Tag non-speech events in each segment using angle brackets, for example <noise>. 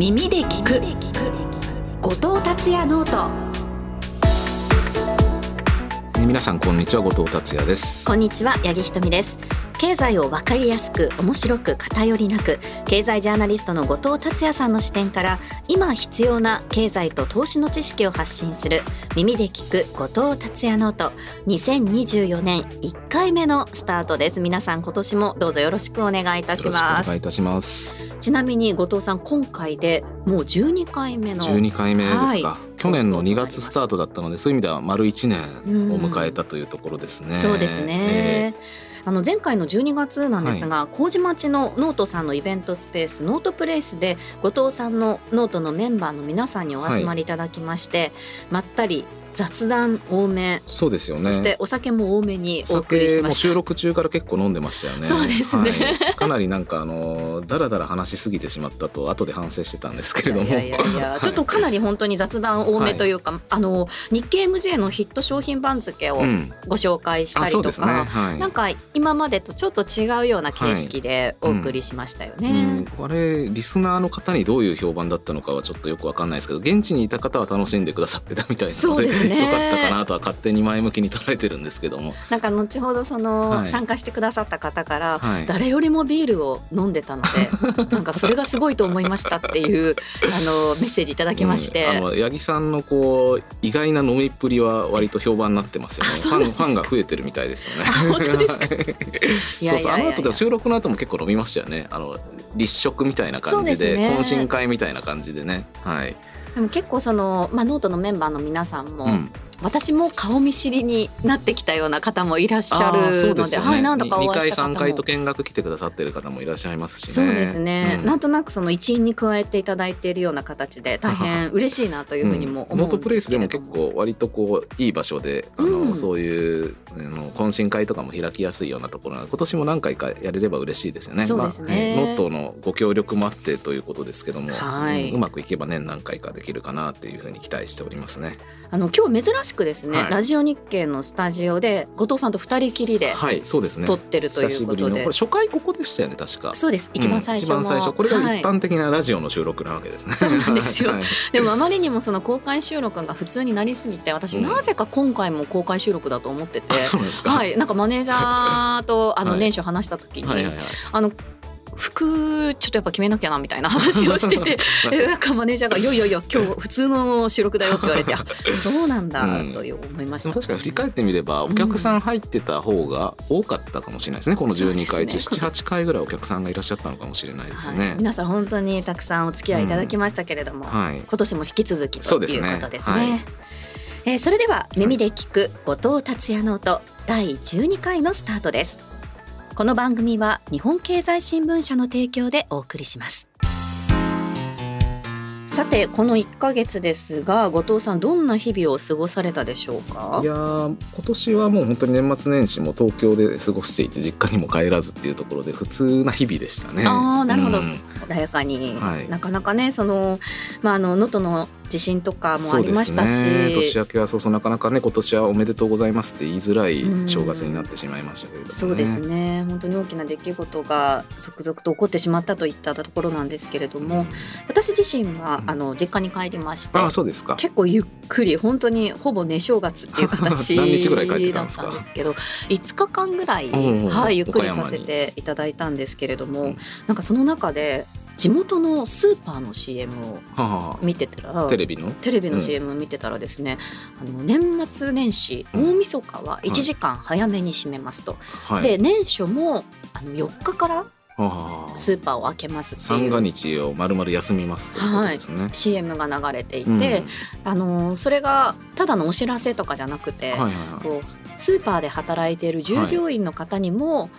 耳で聞く。後藤達也ノート。えー皆さんこんにちは。後藤達也です。こんにちは。八木ひとみです経済をわかりやすく面白く偏りなく経済ジャーナリストの後藤達也さんの視点から今必要な経済と投資の知識を発信する耳で聞く後藤達也 note。2024年1回目のスタートです。皆さん今年もどうぞよろしくお願いいたしよろしくおます願いいたします。ちなみに後藤さん今回でもう12回目の12回目ですか、は去年の2月スタートだったのでそういう意味では丸1年を迎えたというところですね、そうですね。あの前回の12月なんですが、麹町のノートさんのイベントスペース note place で後藤さんのノートのメンバーの皆さんにお集まりいただきまして、まったり雑談多め、えーそうですよね。そしてお酒も多めにお送りしました。収録中から結構飲んでましたよね。そうですね。はい。かなりなんかあのだらだら話しすぎてしまったと後で反省してたんですけれども。いやいやいや、ちょっとかなり本当に雑談多めというか、あの日経 MJ のヒット商品番付をうん。ご紹介したりとあそうですね。か、はい。なんか今までとちょっと違うような形式でお送りしましたよね。うん、あれリスナーの方にどういう評判だったのかはちょっとよくわかんないですけど現地にいた方は楽しんでくださってたみたいなのそうですね。よかったかなとは勝手に前向きに捉えてるんですけども。なんか後ほどその、はい。参加してくださった方から、はい。誰よりもビールを飲んでたので <laughs> なんかそれがすごいと思いましたっていうあのメッセージいただきまして、うん。あの八木さんのこう意外な飲みっぷりは割と評判になってますよね。あファンファンが増えてるみたいですよね。<laughs> 本当ですか？そうそう。あの後でも収録の後も結構飲みましたよね。あの立食みたいな感じで懇親会みたいな感じでね。はい、でも結構その、まあ、ノートのメンバーの皆さんも、うん。私も顔見知りになってきたような方もいらっしゃるのでですよね。はい、なんだかお2回会いした方も。3回と見学来てくださってる方もいらっしゃいますしね。そうですね、うんなんとなくその一員に加えていただいているような形で大変嬉しいなというふうにも思うんノートプレイスでも結構割とこういい場所であの、うんそういうあの懇親会とかも開きやすいようなところな今年も何回かやれれば嬉しいですよね。そうですね。まあノートのご協力もあってということですけども、はい。うんうまくいけば年何回かできるかなっていうふうに期待しておりますね。あの今日珍しくですね、はい。ラジオ日経のスタジオで後藤さんと二人きりではいそうですね。撮ってるということで、これ初回ここでしたよね確か。そうです。一番最初の、うん一番最初。これがはい。一般的なラジオの収録なわけですね。そうなんですよ。はい。でもあまりにもその公開収録が普通になりすぎて私うん。なぜか今回も公開収録だと思ってて、あそうですか。はい。なんかマネージャーとあのはい。年初話した時に、はいはいはい。あの服ちょっとやっぱ決めなきゃなみたいな話をしてて <laughs> でなんかマネージャーが「いやいやいや今日普通の収録だよ」って言われて「あそうなんだ」うんという思いました。でも確かに振り返ってみればお客さん入ってた方が多かったかもしれないですねこの12回中、ね78回ぐらいお客さんがいらっしゃったのかもしれないですはいね。皆さん本当にたくさんお付き合いいただきましたけれども、はい、今年も引き続きということですね。はいえーそれでは耳で聞く後藤達也ノート第12回のスタートです。この番組は日本経済新聞社の提供でお送りします。さてこの1ヶ月ですが後藤さんどんな日々を過ごされたでしょうか？いやー今年はもう本当に年末年始も東京で過ごしていて実家にも帰らずっていうところで普通な日々でしたね。あーなるほど。うん。穏やかに、はい。なかなかねそのまああの能登の地震とかもありましたし、ね、年明けはそうそうなかなかね今年はおめでとうございますって言いづらいうん正月になってしまいましたけれども、ね、そうですね。本当に大きな出来事が続々と起こってしまったといったところなんですけれども、私自身はうん。あの実家に帰りまして、ああそうですか。結構ゆっくり本当にほぼ寝正月っていう形 <laughs> 何日ぐらい帰ってただっんですか？たんですけど5日間ぐらい、はい、ゆっくりさせていただいたんですけれども、うん。なんかその中で地元のスーパーの CM をは見てたらあテレビの？テレビのうん。CM 見てたらですね、あの年末年始大うん。晦日は1時間早めに閉めますと、はい。で年初もあの4日からはあスーパーを開けますって三がいう日をまるまる休みますということですね。CM が流れていて、うん。あのそれがただのお知らせとかじゃなくて、はいはいはい。こうスーパーで働いている従業員の方にも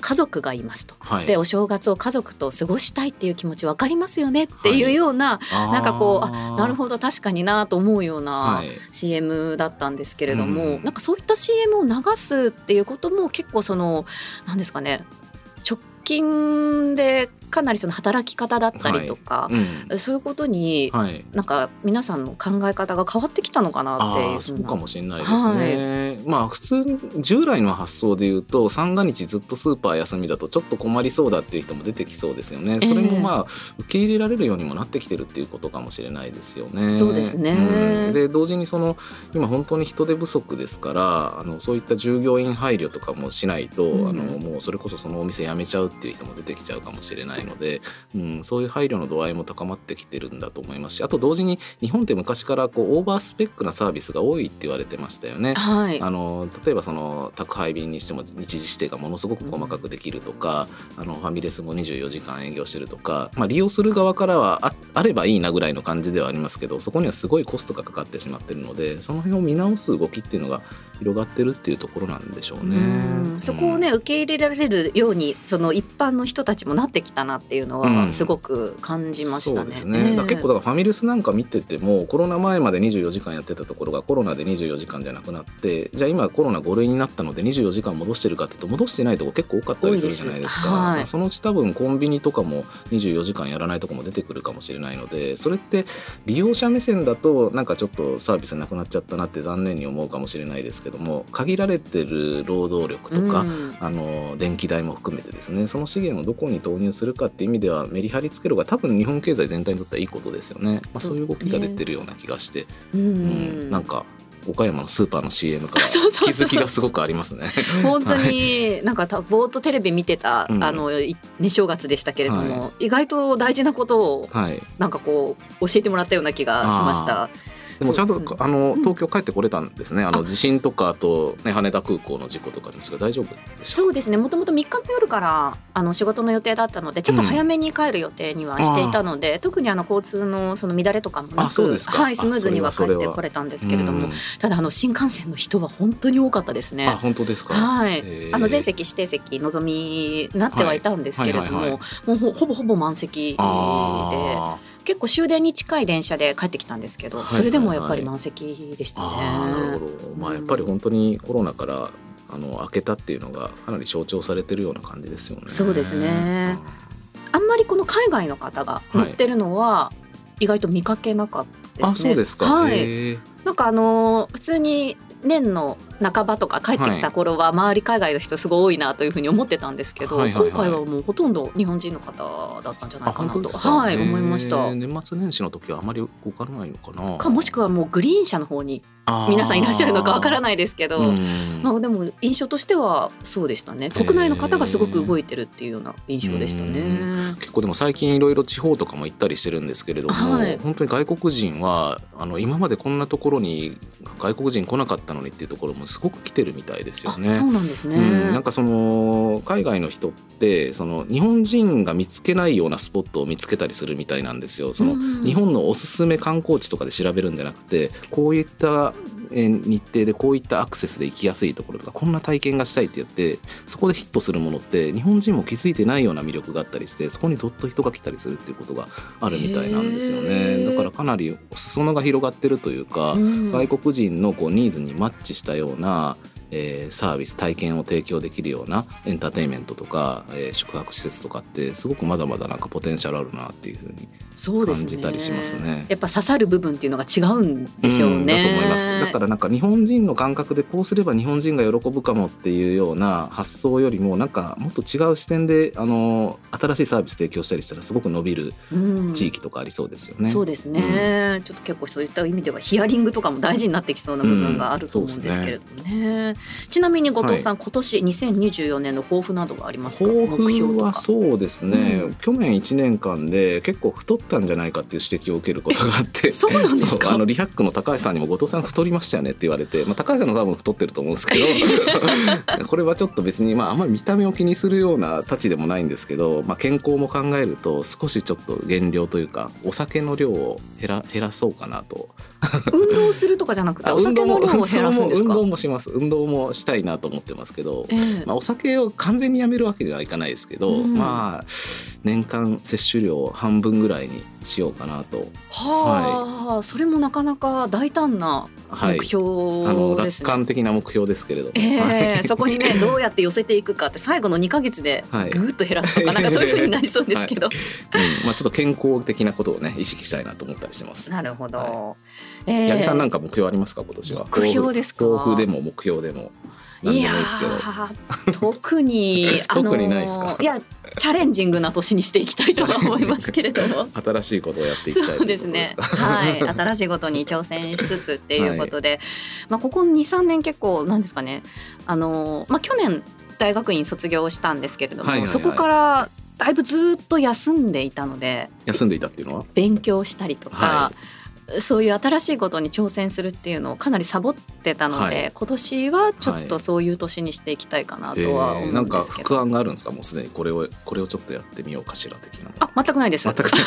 家族がいますと。はい。でお正月を家族と過ごしたいっていう気持ち分かりますよねっていうような、なんかこうあなるほど確かになと思うようなはい。CM だったんですけれども、うん。なんかそういった CM を流すっていうことも結構その何ですかね直近でかなりその働き方だったりとか、はい。うん。そういうことに、はい。なんか皆さんの考え方が変わってきたのかなっていうそうかもしれないですはね、まあ普通に従来の発想で言うと三が日ずっとスーパー休みだとちょっと困りそうだっていう人も出てきそうですよね。それもまあ受け入れられるようにもなってきてるっていうことかもしれないですよね。そうですね。うん。で同時にその今本当に人手不足ですからあのそういった従業員配慮とかもしないと、うん。あのもうそれこそそのお店辞めちゃうっていう人も出てきちゃうかもしれないので、うん、そういう配慮の度合いも高まってきてるんだと思いますしあと同時に日本って昔からこうオーバースペックなサービスが多いって言われてましたよね。はいあの例えばその宅配便にしても日時指定がものすごく細かくできるとか、あのファミレスも24時間営業してるとか、まあ、利用する側からはああればいいなぐらいの感じではありますけどそこにはすごいコストがかかってしまってるのでその辺を見直す動きっていうのが広がってるっていうところなんでしょうね。うんそこをね受け入れられるようにその一般の人たちもなってきたなっていうのうん。はすごく感じましたね。そうですね、だ結構だからファミレスなんか見ててもコロナ前まで24時間やってたところがコロナで24時間じゃなくなってじゃあ今コロナ5類になったので24時間戻してるかっていうと戻してないとこ結構多かったりするじゃないですか。はい。まあそのうち多分コンビニとかも24時間やらないとこも出てくるかもしれないのでそれって利用者目線だとなんかちょっとサービスなくなっちゃったなって残念に思うかもしれないですけども限られてる労働力とか、うん。あの電気代も含めてですねその資源をどこに投入するかっていう意味ではメリハリつける方が多分日本経済全体にとってはいいことですよね、まあ、そういう動きが出てるような気がして。う、うんん。なんか岡山のスーパーの CM から気づきがすごくありますね。<laughs> <laughs> 本当になんかたぼーっとテレビ見てた、うん。あのいね正月でしたけれども、は意外と大事なことをはい、なんかこう教えてもらったような気がしました。でもちゃんとねあのうん。東京帰ってこれたんですね、あの地震とかあと、ね、羽田空港の事故とかありますが大丈夫でした。そうですね。もともと3日の夜からあの仕事の予定だったのでちょっと早めに帰る予定にはしていたので、特にあの交通のその乱れとかもなくはい、スムーズには帰ってこれたんですけれども、うん。ただあの新幹線の人は本当に多かったですね。あ本当ですか、はい。あの全席指定席のぞみになってはいたんですけれども、もうほほぼほぼ満席であ結構終電に近い電車で帰ってきたんですけど、はいはいはいそれでもやっぱり満席でしたね。なるほど、まあ、やっぱり本当にコロナからあの開けたっていうのがかなり象徴されてるような感じですよね。そうですねあんまりこの海外の方が乗ってるのは意外と見かけなかったあですね。そうですか。はい。なんかあのー普通に年の半ばとか帰ってきた頃は周り海外の人すごい多いなというふうに思ってたんですけど、はいはいはい今回はもうほとんど日本人の方だったんじゃないあかなと。はい思いました。年末年始の時はあまり動かないのかな。かもしくはもうグリーン車の方に皆さんいらっしゃるのかわからないですけど、うんまあでも印象としてはそうでしたね。国内の方がすごく動いてるっていうような印象でしたね。結構でも最近いろいろ地方とかも行ったりしてるんですけれども、はい本当に外国人はあの今までこんなところに外国人来なかったのにっていうところもすごく来てるみたいですよね。あそうなんですね。うん、なんかその海外の人ってその日本人が見つけないようなスポットを見つけたりするみたいなんですよ。そのうん日本のおすすめ観光地とかで調べるんじゃなくてこういったえー日程でこういったアクセスで行きやすいところとかこんな体験がしたいって言ってそこでヒットするものって日本人も気づいてないような魅力があったりしてそこにどっと人が来たりするっていうことがあるみたいなんですよへね。ーだからかなり裾野が広がってるというか、うん外国人のこうニーズにマッチしたような、えーサービス体験を提供できるようなエンターテインメントとか、えー宿泊施設とかってすごくまだまだなんかポテンシャルあるなっていうふうに。感じたりしますね。やっぱ刺さる部分っていうのが違うんでしょうね。んだと思います。だからなんか日本人の感覚でこうすれば日本人が喜ぶかもっていうような発想よりもなんかもっと違う視点であの新しいサービス提供したりしたらすごく伸びるうん。地域とかありそうですよね。そうですね、ちょっと結構そういった意味ではヒアリングとかも大事になってきそうな部分があると思うんですけれどもね,、ちなみに後藤さん、今年2024年の抱負などはありますか？抱目標はそうですね、うん。去年1年間で結構太ったんじゃないかっていう指摘を受けることがあって。<laughs> そうなんですか？あのリハックの高橋さんにも後藤さん太りましたよねって言われて、まあ、高橋さんの多分太ってると思うんですけど <laughs> これはちょっと別に、まあ、あんまり見た目を気にするようなたちでもないんですけど、まあ、健康も考えると少しちょっと減量というかお酒の量を減ら減らそうかなと。運動するとかじゃなくてお酒の量を減らすんですか？運動もします。運動もしたいなと思ってますけど、ええ。まあ、お酒を完全にやめるわけにはいかないですけど、うん。まあ年間摂取量を半分ぐらいにしようかなと。はあ、それもなかなか大胆なはい。目標あのですね。楽観的な目標ですけれども、えはい。えそこにね <laughs> どうやって寄せていくかって最後の2ヶ月ではい。ぐーっと減らすとか、なんかそういう風になりそうですけど、うん。まあ、ちょっと健康的なことをね意識したいなと思ったりしてます。なるほど、はええ。八木さんなんか目標ありますか今年は？目標ですか？抱負でも目標でも何でもいいですけど。特に <laughs> 特にないですか？いやチャレンジングな年にしていきたいとは思いますけれども。<laughs> 新しいことをやっていきたいそうですね。はい。<laughs> 新しいことに挑戦しつつっていうことで、まあここ23年結構なんですかね。あのまあ去年大学院卒業したんですけれども、はいはいはい。そこからだいぶずっと休んでいたので休んでいたっていうのは？勉強したりとか、はそういう新しいことに挑戦するっていうのをかなりサボってたので、はい。今年はちょっとそういう年にしていきたいかなとは思うんえーなんかですけど。副案があるんですか？もうすでに。これをこれをちょっとやってみようかしら的なの。あ全くないです。全くない。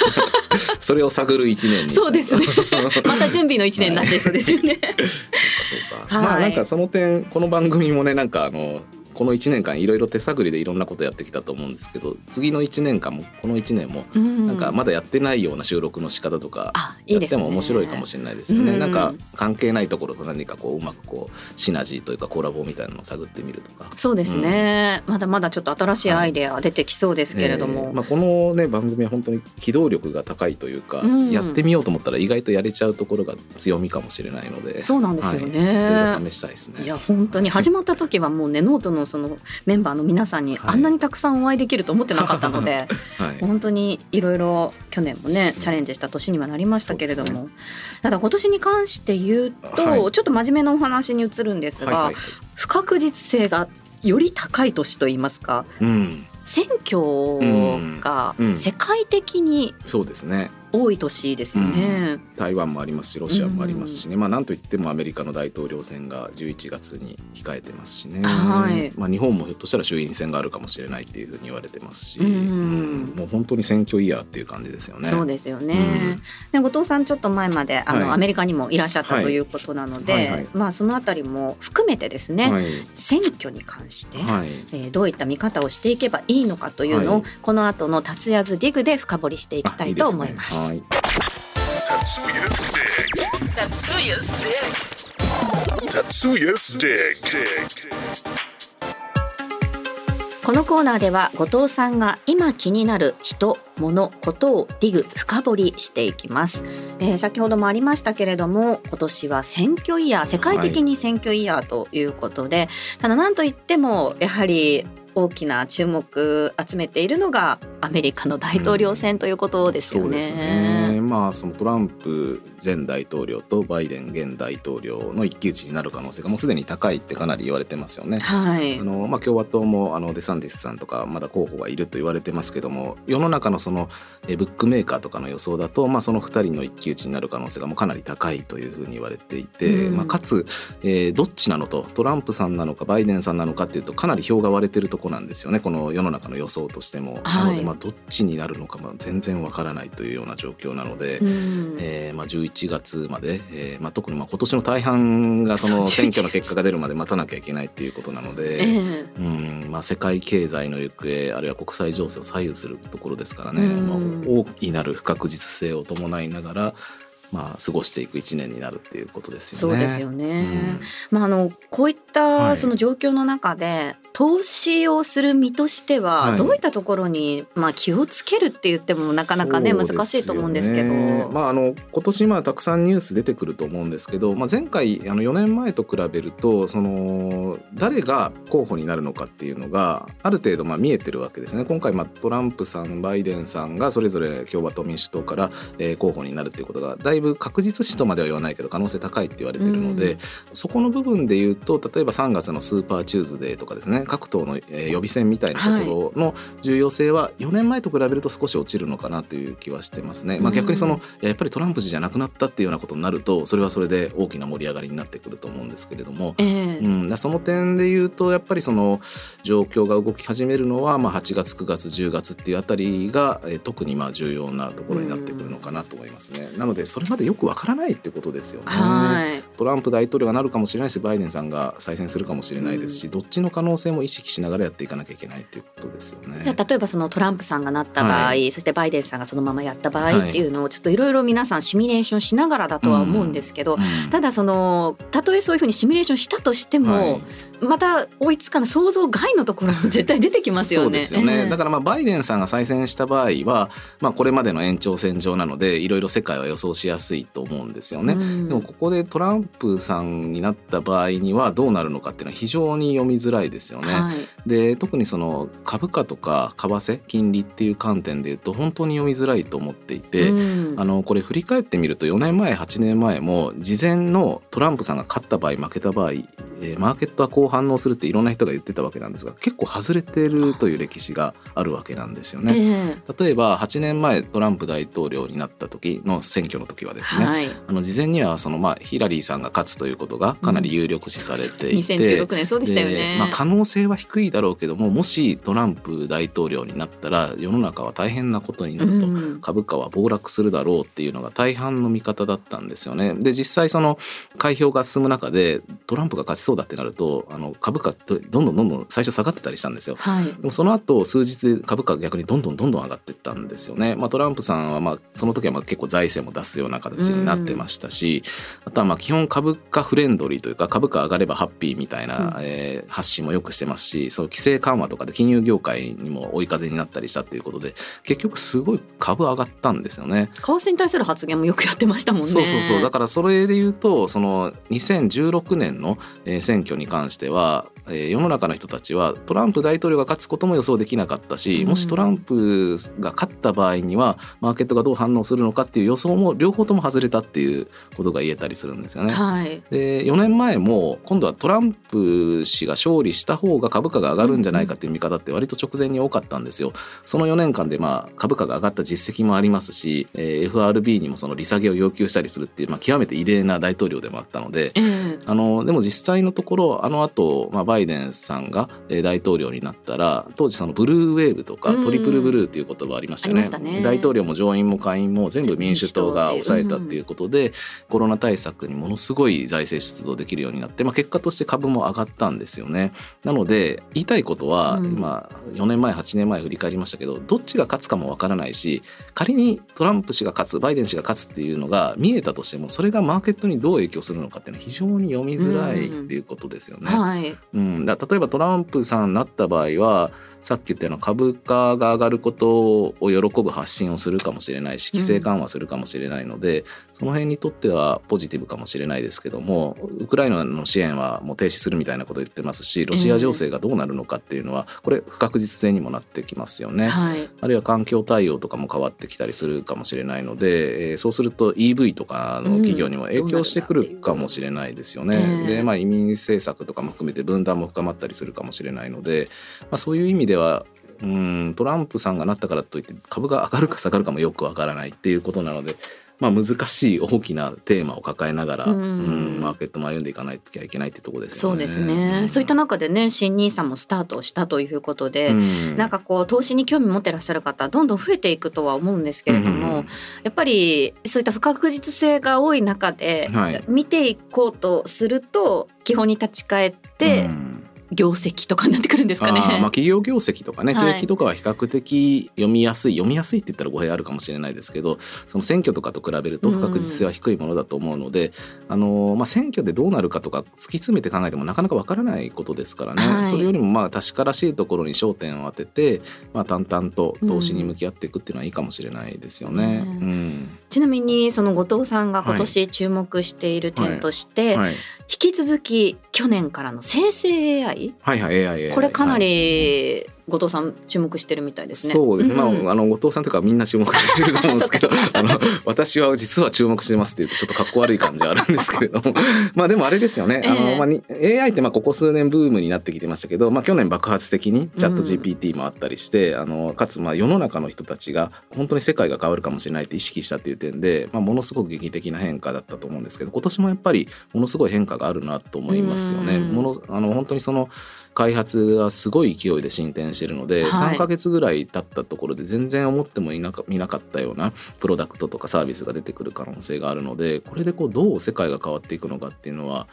<laughs> それを探る一年そうですね。<laughs> また準備の一年になっちゃいそうですよね。そうか、はい。まあなんかその点この番組もねなんかあのこの1年間いろいろ手探りでいろんなことやってきたと思うんですけど次の1年間もこの1年もうんなんかまだやってないような収録の仕方とか。やっても面白いかもしれないですよね。うんなんか関係ないところと何かこううまくこうシナジーというかコラボみたいなのを探ってみるとか。そうですね、まだまだちょっと新しいアイデア出てきそうですけれども、えーまあ、このね番組は本当に機動力が高いというか、うんやってみようと思ったら意外とやれちゃうところが強みかもしれないのでそうなんですよはい、いね。ろいろ試したいですね。いや本当に始まった時はもうねノートのそのメンバーの皆さんにはい。あんなにたくさんお会いできると思ってなかったので、<laughs> はい、本当にいろいろ去年もねチャレンジした年にはなりましたけれども、そうでただ今年に関して言うと、はい。ちょっと真面目なお話に移るんですが、はいはい。はい不確実性がより高い年といいますかうん、選挙がうん。うん。世界的にそうですね。多い年ですよね。台湾もありますしロシアもありますしね、まあなんといってもアメリカの大統領選が11月に控えてますしね、はい。まあ、日本もひょっとしたら衆院選があるかもしれないっていうふうに言われてますし、うんうんもう本当に選挙イヤーっていう感じですよね。そうですよね、うん。で後藤さんちょっと前まであの、はい。アメリカにもいらっしゃったはいということなので、はい。はいまあそのあたりも含めてですね、はい。選挙に関して、はい。えーどういった見方をしていけばいいのかというのを、はい。この後の達也ズディグで深掘りしていきたいと思います。あいいですね。はい Tatsuya's Dig. Tatsuya's Dig. このコーナーでは後藤さんが今気になる人物ことをディグ深掘りしていきます、えー先ほどもありましたけれども今年は選挙イヤー世界的に選挙イヤーということで、ただ何といってもやはり大きな注目集めているのがアメリカの大統領選ということですよね。そうですね。まあそのトランプ前大統領とバイデン現大統領の一騎打ちになる可能性がもうすでに高いってかなり言われてますよね。はいあ。のまあ、共和党もあのデサンティスさんとかまだ候補がいると言われてますけども世の中のそのえブックメーカーとかの予想だと、まあ、その2人の一騎打ちになる可能性がもうかなり高いというふうに言われていて、うんまあ、かつ、えーどっちなのとトランプさんなのかバイデンさんなのかっていうとかなり票が割れてるとこなんですよね。この世の中の予想としても。はい。なので、まあ、どっちになるのかも全然わからないというような状況なので。うん。えーまあ、11月まで、えーまあ、特にまあ今年の大半がその選挙の結果が出るまで待たなきゃいけないっていうことなので、ええ。うんまあ、世界経済の行方あるいは国際情勢を左右するところですからね、うん。まあ、大いなる不確実性を伴いながら、まあ、過ごしていく一年になるっていうことですよね。そうですよね。うんまあ、あのこういっはいたその状況の中で、投資をする身としてははいどういったところに、まあ、気をつけるって言ってもなかなかねそう難しいと思うんですけど。まあ、あの今年まあたくさんニュース出てくると思うんですけど、まあ、前回あの4年前と比べるとその誰が候補になるのかっていうのがある程度まあ見えてるわけですね今回まあトランプさんバイデンさんがそれぞれ共和党民主党から、えー候補になるっていうことがだいぶ確実視とまでは言わないけど可能性高いって言われてるので、うんそこの部分で言うと例えば3月のスーパーチューズデーとかですね各党の、えー予備選みたいなところの重要性は4年前と比べると少し落ちるのかなという気はしてますね。まあ、うん逆にそのいややっぱりトランプ氏じゃなくなったっていうようなことになるとそれはそれで大きな盛り上がりになってくると思うんですけれども。ええうん、その点で言うとやっぱりその状況が動き始めるのはまあ8月9月10月っていうあたりが、えー特にまあ重要なところになってくるのかなと思いますね。なのでそれまでよくわからないってことですよね。はいトランプ大統領がなるかもしれないしバイデンさんが再選するかもしれないですし、どっちの可能性も意識しながらやっていかなきゃいけないということですよね。じゃあ例えばそのトランプさんがなった場合、はそしてバイデンさんがそのままやった場合っていうのをちょっといろいろ皆さんシミュレーションしながらだとは思うんですけど、うん。ただそのたとえそういうふうにシミュレーションしたとしても、はい。また追いつかない想像外のところも絶対出てきますよね。そうですよね、ええだからまあバイデンさんが再選した場合は、まあ、これまでの延長線上なのでいろいろ世界は予想しやすいと思うんですよね。うん。でもここでトランプさんになった場合にはどうなるのかっていうのは非常に読みづらいですよね。はいで特にその株価とか為替金利っていう観点で言うと本当に読みづらいと思っていて、うんあのこれ振り返ってみると4年前8年前も事前のトランプさんが勝った場合負けた場合、えーマーケットはこう反応するっていろんな人が言ってたわけなんですが結構外れてるという歴史があるわけなんですよね。え例えば8年前トランプ大統領になった時の選挙の時はですね、えはい、あの事前にはそのまあヒラリーさんが勝つということがかなり有力視されていて、2016年そうでしたよねでまあ、可能性は低いだろうけどももしトランプ大統領になったら世の中は大変なことになると、うん株価は暴落するだろうっていうのが大半の見方だったんですよね。で実際その開票が進む中でトランプが勝ちそうだってなるとあの株価ってどんどんどんどん最初下がってたりしたんですよ。はいでもその後数日で株価が逆にどんどんどんどん上がっていったんですよね。まあ、トランプさんはまあその時はまあ結構財政も出すような形になってましたし、あとはまあ基本株価フレンドリーというか株価上がればハッピーみたいな、えー発信もよくしてますしそう規制緩和とかで金融業界にも追い風になったりしたっていうことで結局すごい株上がったんですよね。為替に対する発言もよくやってましたもんね。そうそうそうだからそれで言うとその2016年のえー選挙に関しては、えー世の中の人たちはトランプ大統領が勝つことも予想できなかったし、うんもしトランプが勝った場合にはマーケットがどう反応するのかっていう予想も両方とも外れたっていうことが言えたりするんですよね。はい。で4年前も今度はトランプ氏が勝利した方が株価が上がるんじゃないかっていう見方って割と直前に多かったんですよ。その4年間でまあ株価が上がった実績もありますし、えー FRB にもその利下げを要求したりするっていう、まあ、極めて異例な大統領でもあったので。ええあのでも実際のところあの後、まあバイデンさんがえー大統領になったら当時そのブルーウェーブとかうん。トリプルブルーっていう言葉ありましたよね,、ありましたね。大統領も上院も下院も全部民主党が抑えたっていうことで、コロナ対策にものすごい財政出動できるようになって、まあ、結果として株も上がったんですよね。なので言いたいことは、うん。今4年前8年前振り返りましたけどどっちが勝つかもわからないし仮にトランプ氏が勝つバイデン氏が勝つっていうのが見えたとしてもそれがマーケットにどう影響するのかっていうのは非常に読みづらいっていうことですよね。はい。うん、だ例えばトランプさんになった場合はさっき言ったような株価が上がることを喜ぶ発信をするかもしれないし規制緩和するかもしれないので、その辺にとってはポジティブかもしれないですけどもウクライナの支援はもう停止するみたいなことを言ってますしロシア情勢がどうなるのかっていうのはこれ不確実性にもなってきますよね。はい。あるいは環境対応とかも変わってきたりするかもしれないので、えーそうすると EV とかの企業にも影響してくるかもしれないですよね。うんで、まあ、移民政策とかも含めて分断も深まったりするかもしれないので、まあ、そういう意味ではうんトランプさんがなったからといって株が上がるか下がるかもよくわからないっていうことなので。まあ、難しい大きなテーマを抱えながら、うん。うんマーケットも歩んでいかないといけないっていうところですよね。そうですね。そういった中でね、新ニーサもスタートしたということで、うん。なんかこう投資に興味持ってらっしゃる方どんどん増えていくとは思うんですけれども、うん。やっぱりそういった不確実性が多い中で、はい。見ていこうとすると基本に立ち返ってうん業績とかになってくるんですかね。あーまあ、企業業績とかねはい。景気とかは比較的読みやすい、読みやすいって言ったら語弊あるかもしれないですけどその選挙とかと比べると不確実性は低いものだと思うので、あのーまあ、選挙でどうなるかとか突き詰めて考えてもなかなかわからないことですからね、はい。それよりもまあ確からしいところに焦点を当てて、まあ、淡々と投資に向き合っていくっていうのはいいかもしれないですよね。ううんんちなみにその後藤さんが今年注目している点として、はい、引き続き去年からの生成 AI はいはい AI これかなはい。り後藤さん注目してるみたいですね。そうですね、んまあ、あの後藤さんというかみんな注目してると思うんですけど <laughs> あの私は実は注目してますって言うとちょっとかっこ悪い感じはあるんですけれども。<laughs> まあでもあれですよね、あえ。えのまあ、に AI ってまあここ数年ブームになってきてましたけど、まあ、去年爆発的にチャット GPT もあったりして、あのかつまあ世の中の人たちが本当に世界が変わるかもしれないって意識したっていう点で、まあ、ものすごく劇的な変化だったと思うんですけど今年もやっぱりものすごい変化があるなと思いますよね。うん。ものあの本当にその開発がすごい勢いで進展してるので、はい。3ヶ月ぐらい経ったところで全然思ってもいなか見なかったようなプロダクトとかサービスが出てくる可能性があるのでこれでこうどう世界が変わっていくのかっていうのは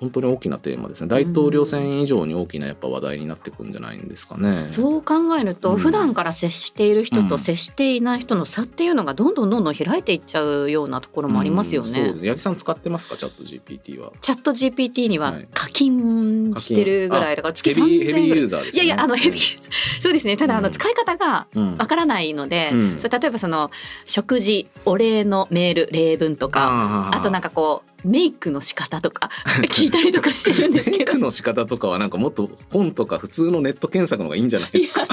本当に大きなテーマですね。大統領選以上に大きなやっぱ話題になってくるんじゃないんですかね。そう考えると、うん。普段から接している人うん。と接していない人の差っていうのがどんどんどんどん開いていっちゃうようなところもありますよね。うんそうです。八木さん使ってますか？チャット GPT は。チャット GPT にははい課金してるぐらいだから月ヘビー3000ヘビーユーザーね。いやいやあのヘビーそうですね。ただあのうん。使い方がうん。わからないので、うん。それ例えばその食事お礼のメール例文とかあとなんかかこうメイクの仕方とか聞いたりとかしてるんですメイけどクの仕方とかはなんかもっと本とか普通のネット検索の方がいいんじゃないでいすか。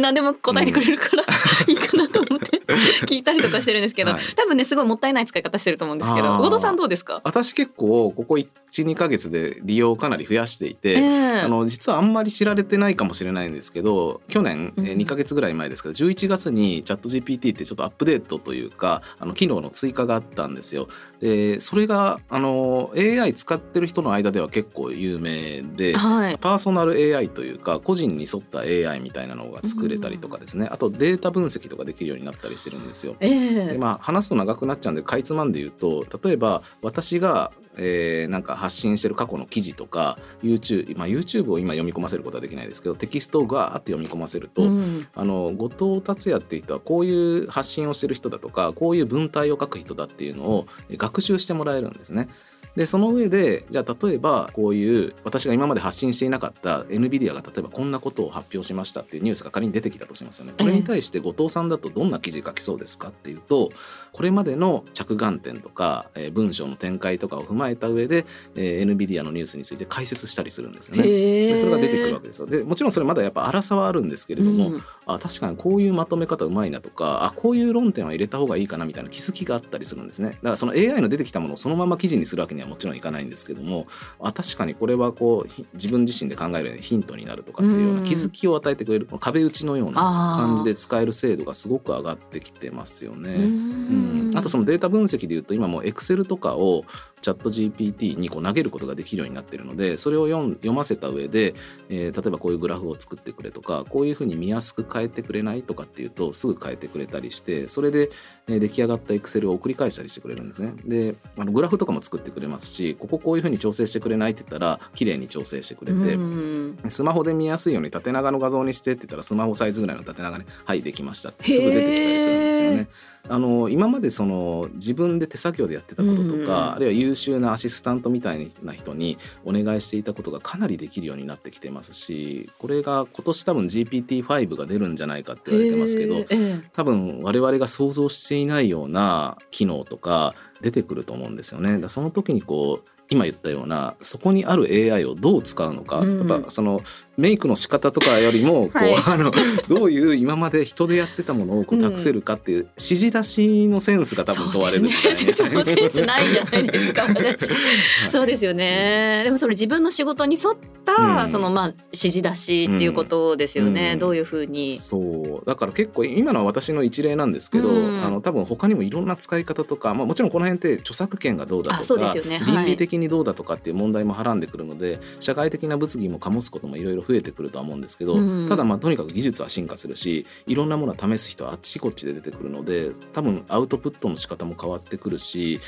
何でも答えてくれるから <laughs> いいかなと思って聞いたりとかしてるんですけど、はい。多分ねすごいもったいない使い方してると思うんですけど。あー。魚戸さんどうですか、私結構ここ12ヶ月で利用をかなり増やしていて、ええあの実はあんまり知られてないかもしれないんですけど去年、えーうん2ヶ月ぐらい前ですけど11月にチャット GPT ってちょっとアップデートというかあの機能の追加があったんですよ。でそれがあの AI 使ってる人の間では結構有名で。はいパーソナル AI というか個人に沿った AI みたいなのが作れたりとかですね、あとデータ分析とかできるようになったりしてるんですよ。ええでまあ話すと長くなっちゃうんでかいつまんで言うと例えば私が、えーなんか発信してる過去の記事とか YouTube,、まあ、YouTube を今読み込ませることはできないですけどテキストをガーって読み込ませると、うんあの後藤達也っていう人はこういう発信をしてる人だとかこういう文体を書く人だっていうのをえ学習してもらえるんですね。でその上でじゃあ例えばこういう私が今まで発信していなかった NVIDIA が例えばこんなことを発表しましたっていうニュースが仮に出てきたとしますよね。これに対して後藤さんだとどんな記事書きそうですかっていうとこれまでの着眼点とか、えー文章の展開とかを踏まえた上で、えー NVIDIA のニュースについて解説したりするんですよね。でそれが出てくるわけですよ。でもちろんそれまだやっぱ粗さはあるんですけれども、うんあ確かにこういうまとめ方うまいなとかあこういう論点は入れた方がいいかなみたいな気づきがあったりするんですね。だからその AI の出てきたものをそのまま記事にするわけにはもちろんいかないんですけどもあ確かにこれはこうひ自分自身で考えるヒントになるとかっていうよううなん。気づきを与えてくれる壁打ちのような感じで使える精度がすごく上がってきてますよね。うんあとそのデータ分析でいうと今もうエクセルとかをチャット GPT にこう投げることができるようになってるのでそれを読ませた上で、えー例えばこういうグラフを作ってくれとかこういうふうに見やすく変えてくれないとかっていうとすぐ変えてくれたりしてそれで、えー出来上がった Excel を送り返したりしてくれるんですね。であのグラフとかも作ってくれますしこここういうふうに調整してくれないって言ったら綺麗に調整してくれて。うんスマホで見やすいように縦長の画像にしてって言ったらスマホサイズぐらいの縦長ねはいできましたってすぐ出てきたりするんですよね。あの今までその自分で手作業でやってたこととか、うんうんあるいは優秀なアシスタントみたいな人にお願いしていたことがかなりできるようになってきてますしこれが今年多分 GPT-5 が出るんじゃないかって言われてますけど、多分我々が想像していないような機能とか出てくると思うんですよね。だその時にこう今言ったようなそこにある AI をどう使うのか、うんやっぱそのメイクの仕方とかよりもこう、は <laughs> いあのどういう今まで人でやってたものをこう託せるかっていう指示出しのセンスが多分問われるんじゃないそうですね。ちょっとセンスないじゃないですか。私。そうですよね。でもそれ自分の仕事に沿った、うん。そのまあ指示出しっていうことですよね。うん。どういうふうに。そう。だから結構今のは私の一例なんですけど、うん。あの多分他にもいろんな使い方とか、まあ、もちろんこの辺って著作権がどうだあそうとか、ですよね。はい。倫理的にどうだとかっていう問題もはらんでくるので社会的な物議も醸すこともいろいろ増えてくるとは思うんですけど、うんただまあとにかく技術は進化するしいろんなものは試す人はあっちこっちで出てくるので多分アウトプットの仕方も変わってくるし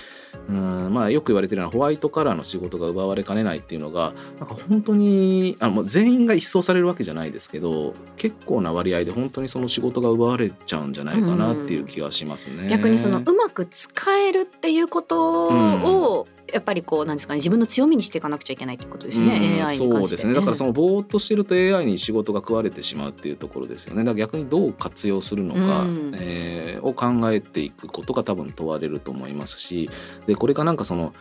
うんまあよく言われてるのはホワイトカラーの仕事が奪われかねないっていうのがなんか本当にあもう全員が一掃されるわけじゃないですけど結構な割合で本当にその仕事が奪われちゃうんじゃないかなっていう気がしますね。逆にそのうまく使えるっていうことを、やっぱりこうなんですかね自分の強みにしていかなくちゃいけないってことですね、うん AI にそうですね。だからそのぼーっとしてると AI に仕事が食われてしまうっていうところですよね。だから逆にどう活用するのか、うん。えーを考えていくことが多分問われると思いますしでこれがなんかその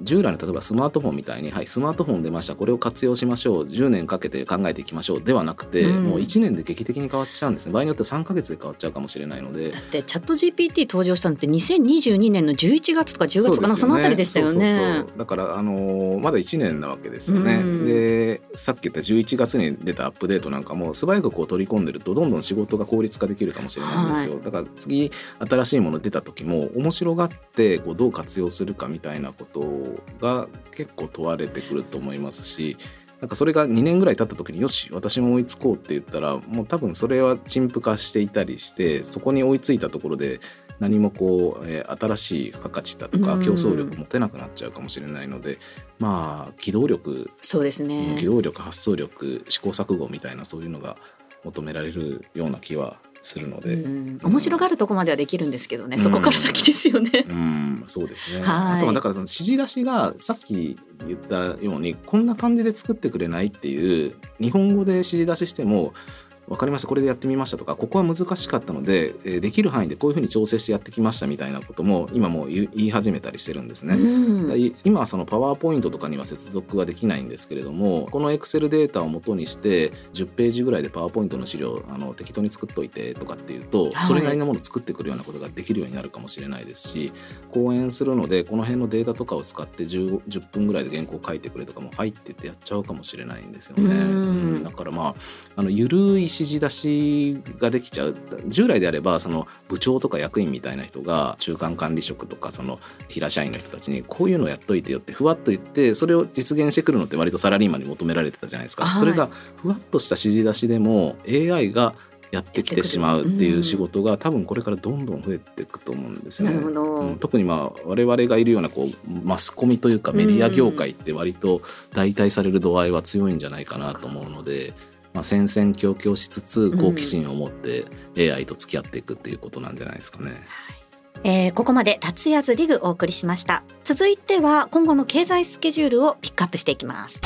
従来の例えばスマートフォンみたいに、はい、スマートフォン出ましたこれを活用しましょう10年かけて考えていきましょうではなくて、うん。もう1年で劇的に変わっちゃうんですね。場合によっては3ヶ月で変わっちゃうかもしれないので。だってチャット GPT 登場したのって2022年の11月とか10月とかなそのあたりでしたよね。そうそうだからあのーまだ1年なわけですよね。うん。でさっき言った11月に出たアップデートなんかも素早くこう取り込んでるとどんどん仕事が効率化できるかもしれないんですよ。だから次新しいもの出た時も面白がってこうどう活用するかみたいなことが結構問われてくると思いますし。なんかそれが2年ぐらい経った時によし私も追いつこうって言ったらもう多分それは陳腐化していたりしてそこに追いついたところで何もこう、えー新しい付加価値だとかうん競争力持てなくなっちゃうかもしれないので、まあ機動力そうですね機動力発想力試行錯誤みたいなそういうのが求められるような気はするので。うん面白がるとこまではできるんですけどね、うんそこから先ですよね。うん、そうですね。はいあとはだからその指示出しがさっき言ったようにこんな感じで作ってくれないっていう日本語で指示出ししても分かりました。これでやってみましたとかここは難しかったので、えーできる範囲でこういうふうに調整してやってきましたみたいなことも今もう言い始めたりしてるんですね。うん。今はそのパワーポイントとかには接続はできないんですけれどもこの Excel データを元にして10ページぐらいでパワーポイントの資料あの適当に作っといてとかっていうと、はい。それなりのものを作ってくるようなことができるようになるかもしれないですし講演するのでこの辺のデータとかを使って 10, 10分ぐらいで原稿書いてくれとかも入ってってやっちゃうかもしれないんですよね。うん。だからまああの緩い指示出しができちゃう。従来であればその部長とか役員みたいな人が中間管理職とかその平社員の人たちにこういうのやっといてよってふわっと言ってそれを実現してくるのって割とサラリーマンに求められてたじゃないですか、はい。それがふわっとした指示出しでも AI がやってきてしまうっていう仕事が多分これからどんどん増えていくと思うんですよね。うん。特にまあ我々がいるようなこうマスコミというかメディア業界って割と代替される度合いは強いんじゃないかなと思うので、まあ、戦々恐々しつつ好奇心を持って AI と付き合っていくっていうことなんじゃないですかね。えーここまで達也ズディグお送りしました。続いては今後の経済スケジュールをピックアップしていきます.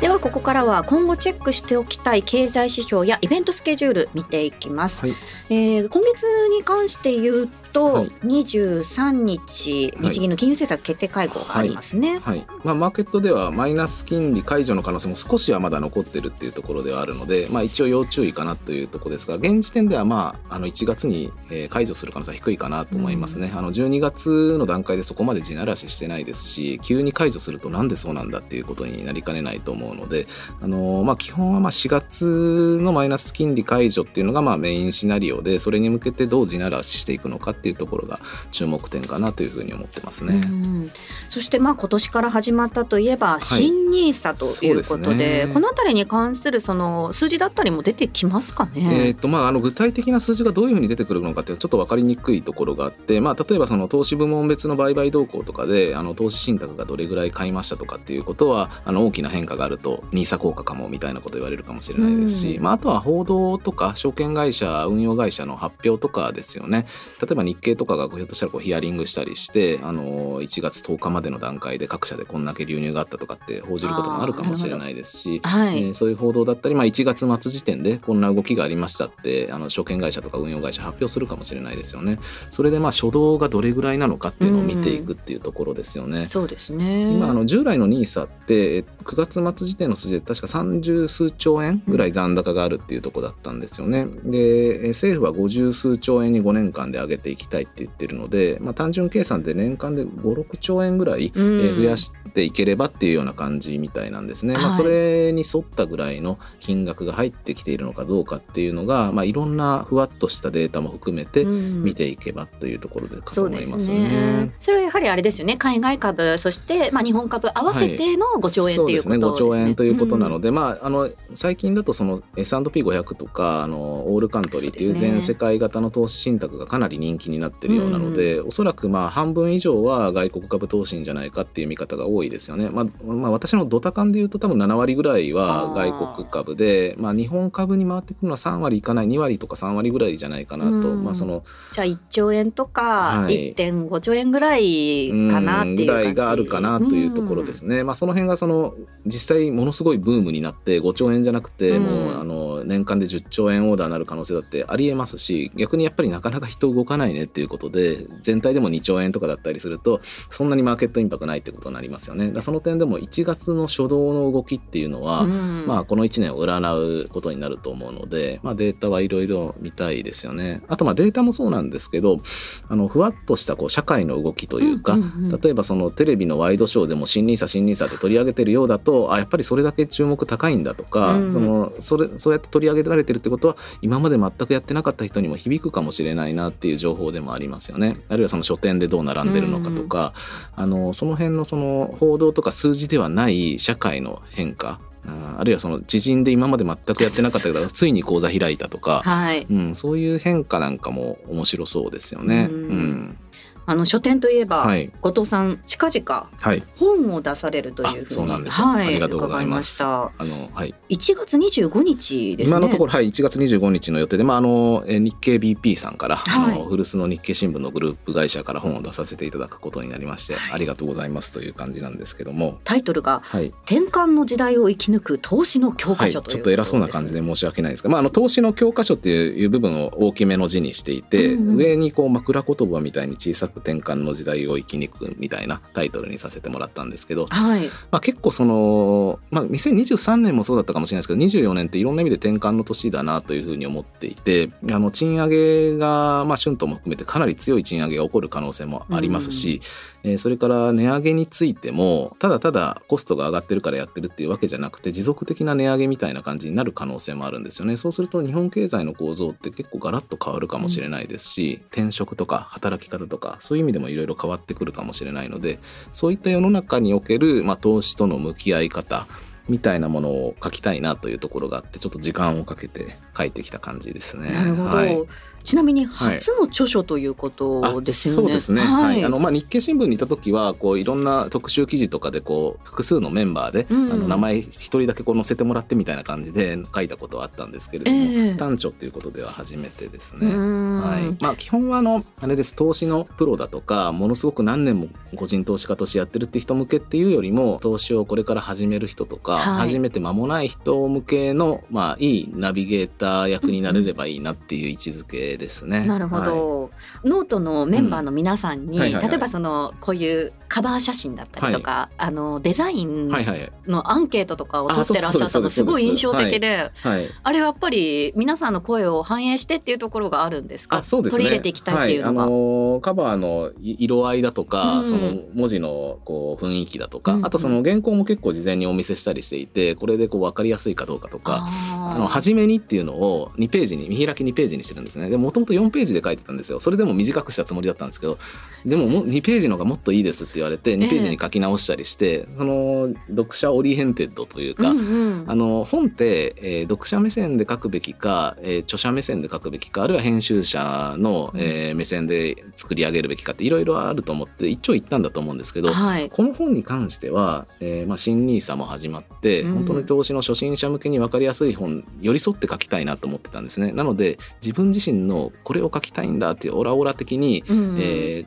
ではここからは今後チェックしておきたい経済指標やイベントスケジュール見ていきます、はい。えー今月に関して言うと、はい。23日はい。日銀の金融政策決定会合がありますね、はい。まあ、マーケットではマイナス金利解除の可能性も少しはまだ残ってるっていうところではあるので、まあ、一応要注意かなというところですが現時点では、まあ、あの1月にえー解除する可能性は低いかなと思いますね、あの12月の段階でそこまで地ならししてないですし急に解除するとなんでそうなんだっていうことになりかねないと思うので、あのまあ、基本はまあ4月のマイナス金利解除っていうのがまあメインシナリオでそれに向けてどう地ならししていくのかっていうところが注目点かなというふうに思ってますね。うんそしてまあ今年から始まったといえば新ニーサということで,、そうですね。このあたりに関するその数字だったりも出てきますかえね。ーとまあ、あの具体的な数字がどういうふうに出てくるのかっていうのはちょっと分かりにくいところがあって、まあ、例えばその投資部門別の売買動向とかであの投資信託がどれぐらい買いましたとかっていうことはあの大きな変化があると NISA 効果かもみたいなこと言われるかもしれないですし、うん。まあ、あとは報道とか証券会社運用会社の発表とかですよね。例えば日経とかがひょっとしたらこうヒアリングしたりしてあの1月10日までの段階で各社でこんだけ流入があったとかって報じることもあるかもしれないですし。はい、えーそういう報道だったり、まあ、1月末時点でこんな動きがありましたってあの証券会社とか運用会社発表するかもしれないですよね。それでまあ初動がどれぐらいなのかっていうのを見ていくっていうところですよね。そうですね。今あの従来の NISA ってえー9月末時点の数字で確か30数兆円ぐらい残高があるっていうところだったんですよね。でえー政府は50数兆円に5年間で上げていきたいって言ってるので、まあ、単純計算で年間で56兆円ぐらい、増やしていければっていうような感じみたいなんですね。まあ、はいそれに沿ったぐらいの金額が入ってきているのかどうかっていうのが、まあ、いろんなふわっとしたデータも含めてうん見ていけばというところでかと思いますすねね。。それはやはりあれですよね。海外株、そしてまあ日本株合わせての5兆円っていうことですね。そうですね5兆円ということなので、で、まああの最近だとその S&P500 とかあのオールカントリーっていう全世界型の投資信託がかなり人気になってるようなので、おそらくまあ半分以上は外国株投資んじゃないかっていう見方が多いですよね。まあまあ私のドタカンで言うと多分7割ぐらいは外国株で、まあ日本株に回ってくるのは3割いかない2割とか3割ぐらいじゃないかなと、うん。まあそのじゃあ1兆円とかはい。1.5兆円ぐらいかなっていうぐらいがあるかなというところですね。まあその辺がその実際ものすごいブームになって5兆円じゃなくて、うん。もうあの年間で10兆円オーダーになる可能性だってありえますし逆にやっぱりなかなか人動かないいねっていうことで全体でも2兆円とかだったりするとそんなにマーケットインパクトないってことになりますよね。だその点でも1月の初動の動きっていうのは、うんまあこの1年を占うことになると思うので、まあ、データはいろいろ見たいですよね。あとまあデータもそうなんですけどあのふわっとしたこう社会の動きというか、うんうんうん例えばそのテレビのワイドショーでも新ニーサ新ニーサって取り上げてるようだとあやっぱりそれだけ注目高いんだとか、うんそのそれそうやって取り上げられてるってことは今まで全くやってなかった人にも響くかもしれないなっていう情報でもありますよね。あるいはその書店でどう並んでるのかとか、あのその辺のその報道とか数字ではない社会の変化。ああるいはその知人で今まで全くやってなかったけど <laughs> ついに講座開いたとか、はい。うん、そういう変化なんかも面白そうですよね。ううんんあの書店といえば、はい。後藤さん近々はい、本を出されるというふうにあそうなんです。はい、ありがとうございます。伺まあのはい。した1月25日ですね。今のところ、はい、1月25日の予定で、まあ、あのえー日経 BP さんから、はい。あの古巣の日経新聞のグループ会社から本を出させていただくことになりまして、はい。ありがとうございますという感じなんですけども、タイトルがはい。転換の時代を生き抜く投資の教はい、科書という、ちょっと偉そうな感じで申し訳ないんですが、まあ、あの投資の教科書っていう部分を大きめの字にしていて、うんうん。上にこう枕言葉みたいに小さく転換の時代を生き抜くみたいなタイトルにさせてもらったんですけど、はい。まあ、結構その、まあ、2023年もそうだったかもしれないですけど24年っていろんな意味で転換の年だなというふうに思っていてあの賃上げが、まあ、春闘も含めてかなり強い賃上げが起こる可能性もありますし、えーそれから値上げについてもただただコストが上がってるからやってるっていうわけじゃなくて持続的な値上げみたいな感じになる可能性もあるんですよね。そうすると日本経済の構造って結構ガラッと変わるかもしれないですし、転職とか働き方とかそういう意味でもいろいろ変わってくるかもしれないのでそういった世の中における、まあ、投資との向き合い方みたいなものを書きたいなというところがあってちょっと時間をかけて書いてきた感じですね。なるほど、はいちなみに初の著書ということですよね。そうですね、ははい。いあのまあ、日経新聞にいた時はこういろんな特集記事とかでこう複数のメンバーで、うん。あの名前一人だけこう載せてもらってみたいな感じで書いたことはあったんですけれども、ええ。短調っていうことでは初めてですうね。ん。はい。まあ、基本はあのあれです。投資のプロだとかものすごく何年も個人投資家としてやってるって人向けっていうよりも投資をこれから始める人とか、はい。始めて間もない人向けの、まあ、いいナビゲーター役になれればいいなっていう位置づけですね。なるほはい。ど、ノートのメンバーの皆さんに、うん。はいはいはい。例えばそのこういうカバー写真だったりとか、あのデザインはいはいのアンケートとかを取ってらっしゃったのすごい印象的で、はいあれはやっぱり皆さんの声を反映してっていうところがあるんですか？あそうですね。取り入れていきたいっていうのが。はい、あのーカバーの色合いだとか、うん。その文字のこう雰囲気だとか、うん。うんあとその原稿も結構事前にお見せしたりしていてこれでこう分かりやすいかどうかとか。あの初めにっていうのを2ページに見開き2ページにしてるんですね。でもともと4ページで書いてたんですよ。それでも短くしたつもりだったんですけどでももう2ページの方がもっといいですって言われて2ページに書き直したりして、その読者 oriented というか、うんうん。あの本って、えー読者目線で書くべきか、えー著者目線で書くべきかあるいは編集者の、えー目線で作り上げるべきかっていろいろあると思って一長一短だと思うんですけど、はい。この本に関しては、えーまあ、新 NISA も始まって、うん。本当に投資の初心者向けに分かりやすい本寄り添って書きたいなと思ってたんですね。なので自分自身のこれを書きたいんだっていうオラオラ的に、うんうん。え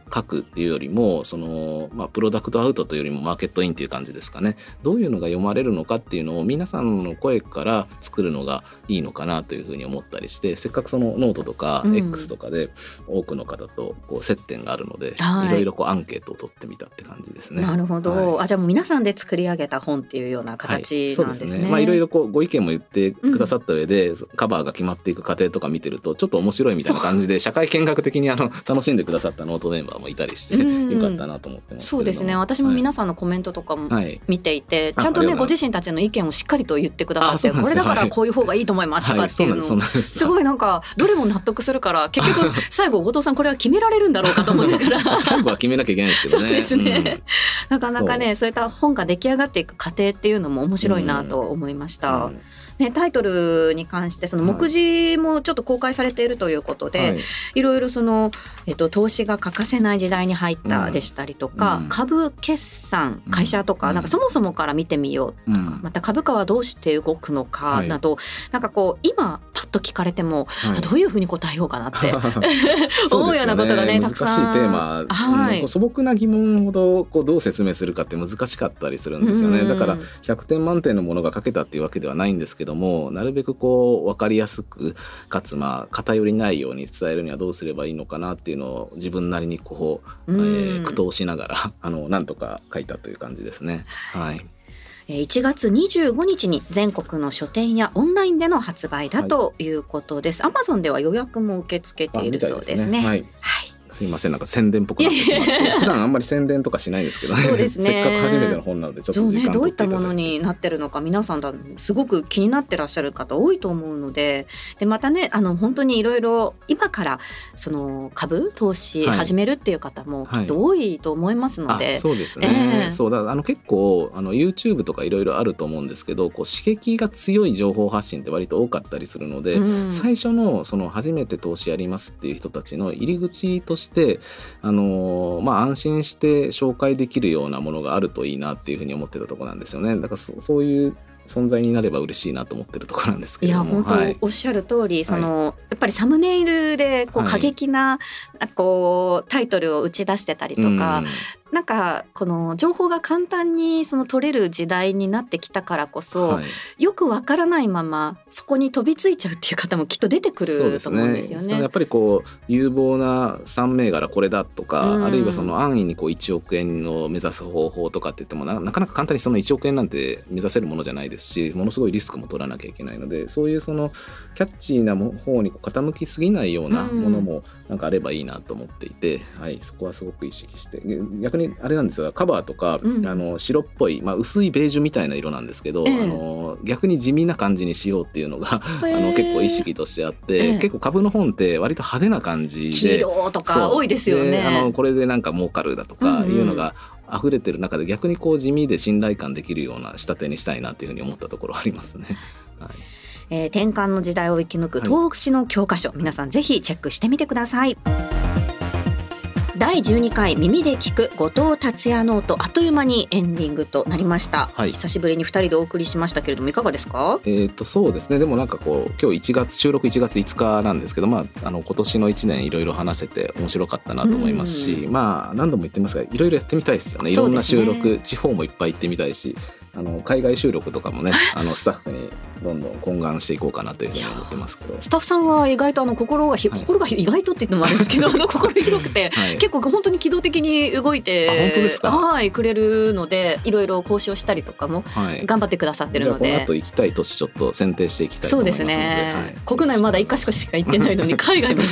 ー書くっていうよりもその、まあ、プロダクトアウトというよりもマーケットインっていう感じですかね。どういうのが読まれるのかっていうのを皆さんの声から作るのがいいのかなというふうに思ったりしてせっかくそのノートとかうん。X とかで多くの方とこう接点があるので、はい。いろいろこうアンケートを取ってみたって感じですね。なるほど、はい。あじゃあもう皆さんで作り上げた本っていうような形はいなんですね。そうまあいろいろこうご意見も言ってくださった上で、カバーが決まっていく過程とか見てるとちょっと面白いみたいな感じで社会見学的にあの楽しんでくださったノートメンバーもいたりして、うん。よかったなと思ってますそうですね。私も皆さんのコメントとかもはい、はい見ていて、あちゃんとねご自身たちの意見をしっかりと言ってくださってこれだからはいこういう方がいいと思いますとかはい、っていうの。をそうなんですす。すごいなんかどれも納得するから <laughs> 結局最後後藤さんこれは決められるんだろうかと思いながら。<laughs> 最後は決めなきゃいけないんですけどね。そうですね。うん。なかなかねそう。いった本が出来上がっていく過程っていうのも面白いなと思いました。うん。ね、タイトルに関してその目次もちょっと公開されているということで、はい。いろいろその、えっと、投資が欠かせない時代に入ったうん。でしたりとか、うん。株決算会社とか、うんなん。かそもそもから見てみよううん。また株価はどうして動くのかはい。など、なんかこう今パッと聞かれても、はい。あどういうふうに答えようかなって <laughs> そ思うようなことがねたくさん難しいテーマ、はい。うん素朴な疑問ほどこうどう説明するかって難しかったりするんですよね、うんだから100点満点のものが書けたっていうわけではないんですけどもなるべくこう分かりやすくかつまあ偏りないように伝えるにはどうすればいいのかなっていうのを自分なりにこう、えー、苦闘しながらあのなんとか書いたという感じですね。はい1月25日に全国の書店やオンラインでの発売だということです。アマゾンでは予約も受け付けているそうですね。はい、はいすいません。なんか宣伝っぽくなってしまって。普段あんまり宣伝とかしないですけどね。そうですね。せっかく初めての本なのでちょっと時間、ね、どういったものになってるのか皆さんだすごく気になってらっしゃる方多いと思うので。でまたねあの本当にいろいろ今からその株投資始めるっていう方もきっと多いと思いますので、はいはい、そうですね、えー、そうだあの結構あの YouTube とかいろいろあると思うんですけどこう刺激が強い情報発信って割と多かったりするので、うん、最初のその初めて投資やりますっていう人たちの入り口としてあのまあ、安心して紹介できるようなものがあるといいなっていうふうに思ってたとこなんですよね。だからそういう存在になれば嬉しいなと思ってるところなんですけどいや本当、はい、おっしゃる通りその、はい、やっぱりサムネイルでこう過激な、はい、こうタイトルを打ち出してたりとか、なんかこの情報が簡単にその取れる時代になってきたからこそ、はい、よくわからないままそこに飛びついちゃうっていう方もきっと出てくると思うんですよね。ね。やっぱりこう有望な3銘柄これだとか、うん、あるいはその安易にこう1億円を目指す方法とかって言ってもなかなか簡単にその1億円なんて目指せるものじゃないですしものすごいリスクも取らなきゃいけないのでそういうそのキャッチーな方に傾きすぎないようなものもなんかあればいいなと思っていて、うん、はい、そこはすごく意識して。逆にあれなんですよ。カバーとか、うん、あの白っぽい、まあ、薄いベージュみたいな色なんですけど、えー、あの逆に地味な感じにしようっていうのが、<laughs> あの結構意識としてあって、えー、結構株の本って割と派手な感じで黄色とか多いですよね。あのこれでなんか儲かるだとかいうのが、溢れてる中で逆にこう地味で信頼感できるような仕立てにしたいなっていうふうに思ったところありますね。はいえー、転換の時代を生き抜く投資の教科書、はい、皆さんぜひチェックしてみてください。第12回耳で聞く後藤達也ノート。あっという間にエンディングとなりました、はい、久しぶりに2人でお送りしましたけれどもいかがですか？えっ、とそうですね。でもなんかこう今日1月収録1月5日なんですけどまああの今年の1年いろいろ話せて面白かったなと思いますし、まあ何度も言ってますがいろいろやってみたいですよね。いろんな収録、ね、地方もいっぱい行ってみたいしあの海外収録とかもねあのスタッフにどんどん懇願していこうかなというふうに思ってますけど。スタッフさんは意外とあの心がひ、はい、心が意外とって言ってもあるんですけど <laughs> あの心広くて、はい、結構本当に機動的に動いて本当ですか？はいくれるのでいろいろ交渉したりとかも頑張ってくださってるので、はい、この後行きたい都市ちょっと選定していきたいと思いますそうですね、国内まだ一か所しか行ってないのに <laughs> 海外まで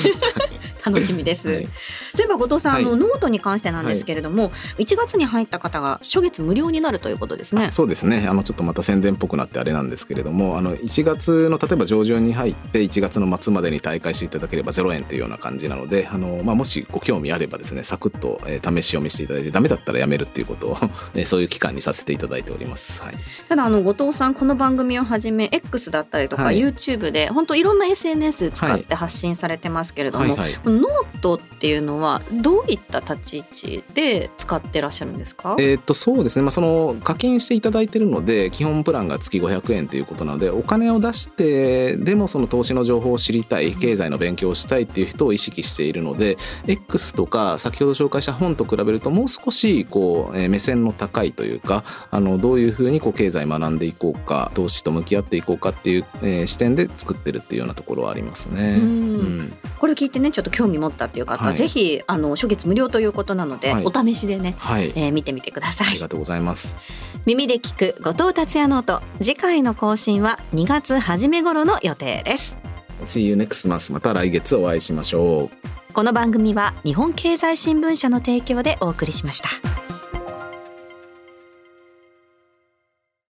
楽しみです、はい、そういえば後藤さん、はい、あのノートに関してなんですけれども、はい、1月に入った方が初月無料になるということですね。そうですね。あのちょっとまた宣伝っぽくなってあれなんですけれどもあの1月の例えば上旬に入って1月の末までに大会していただければ0円というような感じなのであの、まあ、もしご興味あればですねサクッと、えー、試し読みしていただいてダメだったらやめるっていうことを、<laughs> えー、そういう期間にさせていただいております、はい、ただあの後藤さんこの番組をはじめ X だったりとか、はい、YouTube で本当いろんな SNS 使って発信されてますけれども、はいはい。はい、ノートっていうのはどういった立ち位置で使ってらっしゃるんですか？えっとそうですね、まあ、その課金していただいてるので基本プランが月500円ということなのでお金を出してでもその投資の情報を知りたい経済の勉強をしたいっていう人を意識しているので X とか先ほど紹介した本と比べるともう少しこう、えー、目線の高いというかあのどういうふうにこう経済学んでいこうか投資と向き合っていこうかっていう、えー、視点で作ってるっていうようなところはありますね。うん、これ聞いてねちょっと興味持ったっていう方、はい、ぜひあの初月無料ということなので、はい、お試しでね、はい、えー、見てみてください。ありがとうございます。耳で聞く後藤達也ノート次回の更新は2月初め頃の予定です。See you next month また来月お会いしましょう。この番組は日本経済新聞社の提供でお送りしました